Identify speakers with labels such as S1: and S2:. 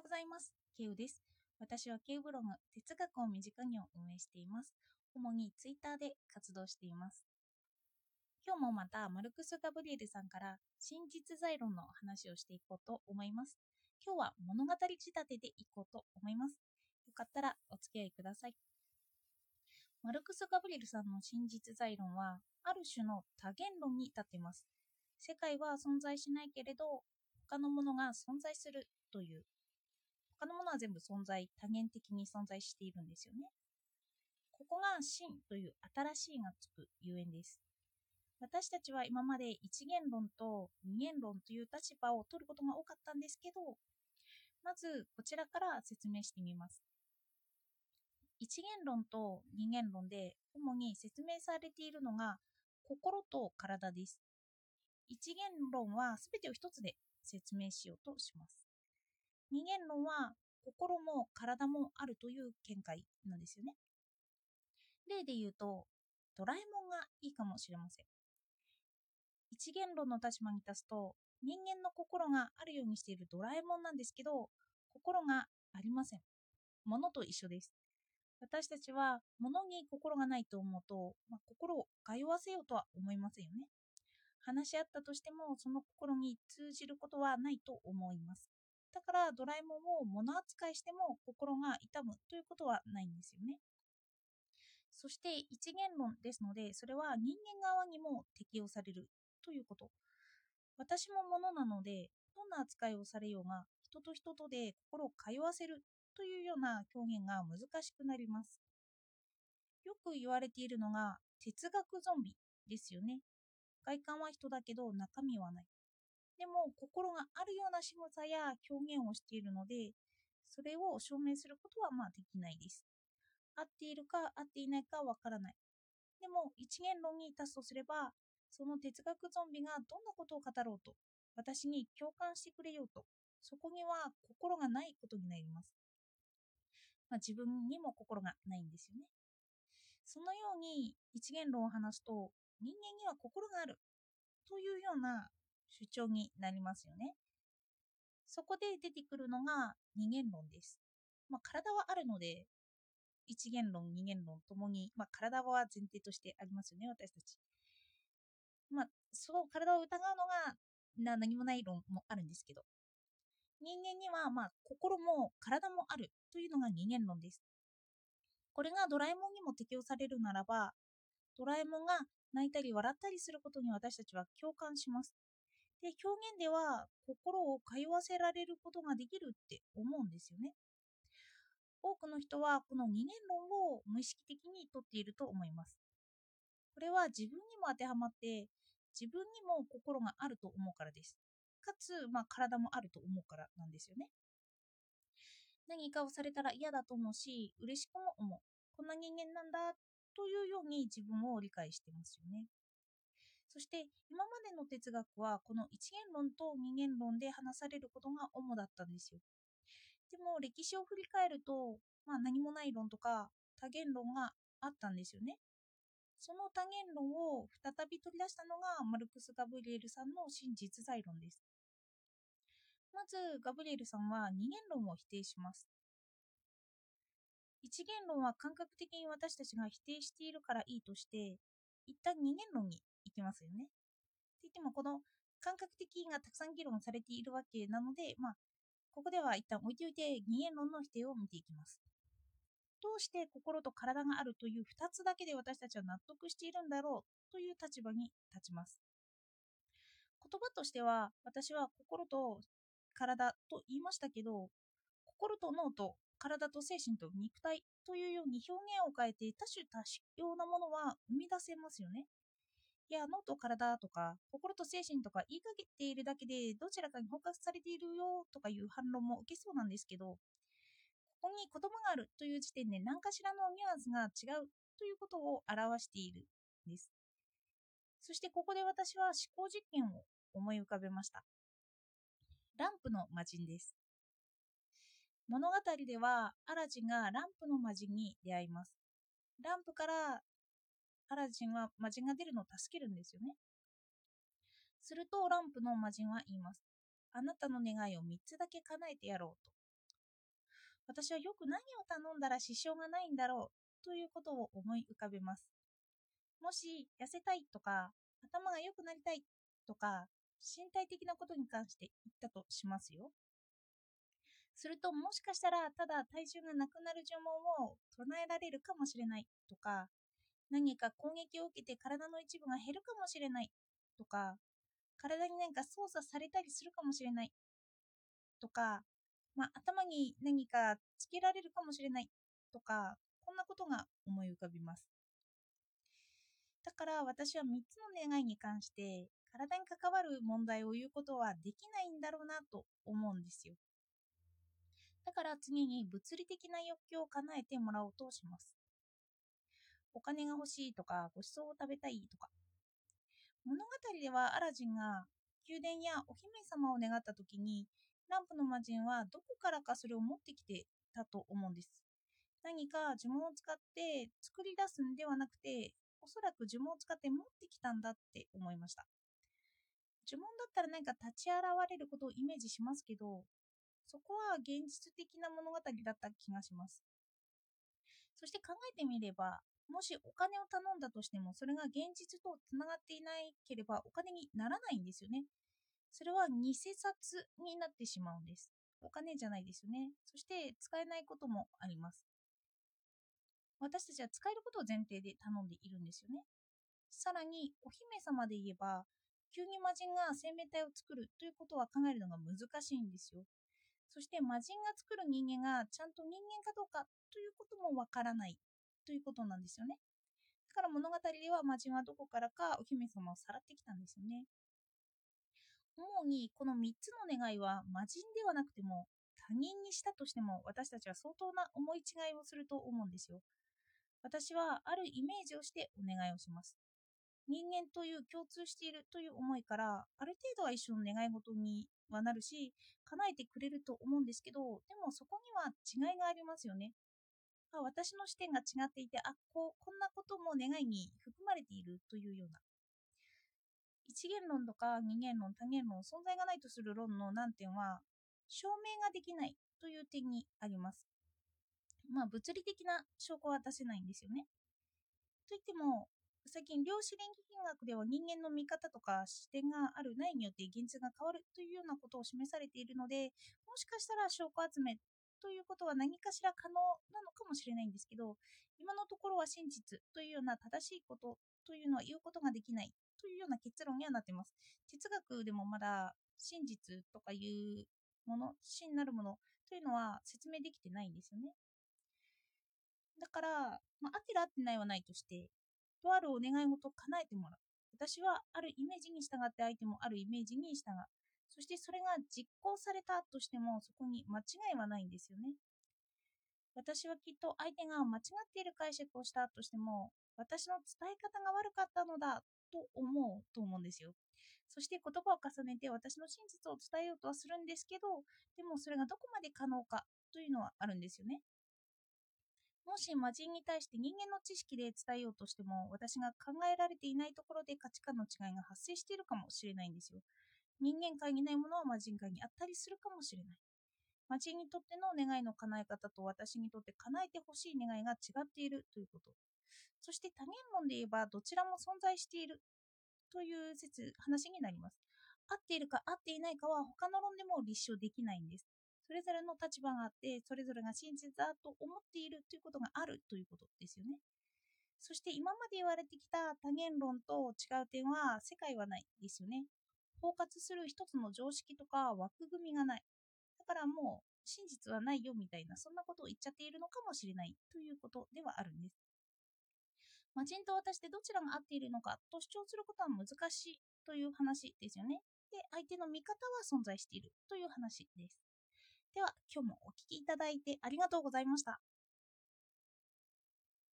S1: ようございます。ケウです。私はケウブログ、哲学を身近に運営しています。主にツイッターで活動しています。今日もまたマルクス・ガブリエルさんから真実在論の話をしていこうと思います。今日は物語仕立てでいこうと思います。よかったらお付き合いください。マルクス・ガブリエルさんの真実在論は、ある種の多元論に立っています。世界は存在しないけれど、他のものが存在するという、他のものは全部存在、多元的に存在しているんですよね。ここが真という新しいがつくゆえんです。私たちは今まで一元論と二元論という立場を取ることが多かったんですけど、まずこちらから説明してみます。一元論と二元論で主に説明されているのが心と体です。一元論は全てを一つで説明しようとします。二元論は心も体もあるという見解なんですよね。例で言うと、ドラえもんがいいかもしれません。一元論の立場に立つと、人間の心があるようにしているドラえもんなんですけど、心がありません。物と一緒です。私たちは物に心がないと思うと、まあ、心を通わせようとは思いませんよね。話し合ったとしても、その心に通じることはないと思います。だからドラえもんを物扱いしても心が痛むということはないんですよね。そして一元論ですので、それは人間側にも適用されるということ。私も物なので、どんな扱いをされようが、人と人とで心を通わせるというような表現が難しくなります。よく言われているのが、哲学ゾンビですよね。外観は人だけど中身はない。でも心があるような仕草や表現をしているので、それを証明することはまあできないです。合っているか合っていないかわからない。でも一元論に立つとすれば、その哲学ゾンビがどんなことを語ろうと、私に共感してくれようと、そこには心がないことになります。まあ、自分にも心がないんですよね。そのように一元論を話すと、人間には心があるというような主張になりますよね。そこで出てくるのが二元論です。まあ、体はあるので、一元論、二元論ともに、まあ、体は前提としてありますよね、私たち。まあ、その体を疑うのがな何もない論もあるんですけど、人間には、まあ、心も体もあるというのが二元論です。これがドラえもんにも適用されるならば、ドラえもんが泣いたり笑ったりすることに私たちは共感します。で、表現では心を通わせられることができるって思うんですよね。多くの人はこの二元論を無意識的にとっていると思います。これは自分にも当てはまって、自分にも心があると思うからです。かつ、まあ、体もあると思うからなんですよね。何かをされたら嫌だと思うし、嬉しくも思う。こんな人間なんだというように自分を理解してますよね。そして今までの哲学はこの一元論と二元論で話されることが主だったんですよ。でも歴史を振り返ると、まあ、何もない論とか多元論があったんですよね。その多元論を再び取り出したのがマルクス・ガブリエルさんの真実在論です。まずガブリエルさんは二元論を否定します。一元論は感覚的に私たちが否定しているからいいとして、一旦二元論にきますよね。って言っても、この感覚的がたくさん議論されているわけなので、まあ、ここでは一旦置いておいて二元論の否定を見ていきます。どうして心と体があるという2つだけで私たちは納得しているんだろうという立場に立ちます。言葉としては、私は心と体と言いましたけど、心と脳と体と精神と肉体というように表現を変えて多種多様なものは生み出せますよね。いや、脳と体とか心と精神とか言いかけているだけでどちらかに包括されているよとかいう反論も受けそうなんですけど、ここに言葉があるという時点で何かしらのニュアンスが違うということを表しているんです。そしてここで私は思考実験を思い浮かべました。ランプの魔人です。物語ではアラジンがランプの魔人に出会います。ランプからアラジンは魔人が出るのを助けるんですよね。するとランプの魔人は言います。あなたの願いを3つだけ叶えてやろうと。私はよく何を頼んだら支障がないんだろうということを思い浮かべます。もし痩せたいとか頭が良くなりたいとか身体的なことに関して言ったとしますよ。するともしかしたらただ体重がなくなる呪文を唱えられるかもしれないとか何か攻撃を受けて体の一部が減るかもしれないとか体に何か操作されたりするかもしれないとか、まあ、頭に何かつけられるかもしれないとかこんなことが思い浮かびます。だから私は3つの願いに関して体に関わる問題を言うことはできないんだろうなと思うんですよ。だから次に物理的な欲求を叶えてもらおうとします。お金が欲しいとか、ご馳走を食べたいとか。物語ではアラジンが宮殿やお姫様を願った時に、ランプの魔人はどこからかそれを持ってきてたと思うんです。何か呪文を使って作り出すんではなくて、おそらく呪文を使って持ってきたんだって思いました。呪文だったら何か立ち現れることをイメージしますけど、そこは現実的な物語だった気がします。そして考えてみれば、もしお金を頼んだとしても、それが現実とつながっていなければお金にならないんですよね。それは偽札になってしまうんです。お金じゃないですよね。そして使えないこともあります。私たちは使えることを前提で頼んでいるんですよね。さらに、お姫様で言えば、急に魔人が生命体を作るということは考えるのが難しいんですよ。そして魔人が作る人間がちゃんと人間かどうかということもわからないということなんですよね。だから物語では魔人はどこからかお姫様をさらってきたんですよね。主にこの3つの願いは魔人ではなくても他人にしたとしても私たちは相当な思い違いをすると思うんですよ。私はあるイメージをしてお願いをします。人間という共通しているという思いからある程度は一緒の願い事にはなるし叶えてくれると思うんですけどでもそこには違いがありますよね。私の視点が違っていてあこうこんなことも願いに含まれているというような。一元論とか二元論多元論存在がないとする論の難点は証明ができないという点にあります。まあ物理的な証拠は出せないんですよね。といっても最近量子連鎖学では人間の見方とか視点があるないによって現実が変わるというようなことを示されているのでもしかしたら証拠集めということは何かしら可能なのかもしれないんですけど今のところは真実というような正しいことというのは言うことができないというような結論にはなっています。哲学でもまだ真実とかいうもの真なるものというのは説明できてないんですよね。だから、まあ、合ってる合ってないはないとしてとあるお願い事を叶えてもらう私はあるイメージに従って相手もあるイメージに従うそしてそれが実行されたとしてもそこに間違いはないんですよね。私はきっと相手が間違っている解釈をしたとしても私の伝え方が悪かったのだと思うと思うんですよ。そして言葉を重ねて私の真実を伝えようとはするんですけどでもそれがどこまで可能かというのはあるんですよね。もし魔人に対して人間の知識で伝えようとしても私が考えられていないところで価値観の違いが発生しているかもしれないんですよ。人間界にないものは魔人界にあったりするかもしれない。魔人にとっての願いの叶え方と私にとって叶えてほしい願いが違っているということ。そして多元論で言えばどちらも存在しているという説、話になります。合っているか合っていないかは他の論でも立証できないんです。それぞれの立場があって、それぞれが真実だと思っているということがあるということですよね。そして今まで言われてきた多元論と違う点は世界はないですよね。包括する一つの常識とか枠組みがない。だからもう真実はないよみたいな、そんなことを言っちゃっているのかもしれないということではあるんです。魔人と私でどちらが合っているのかと主張することは難しいという話ですよね。で、相手の味方は存在しているという話です。では、今日もお聴きいただいてありがとうございました。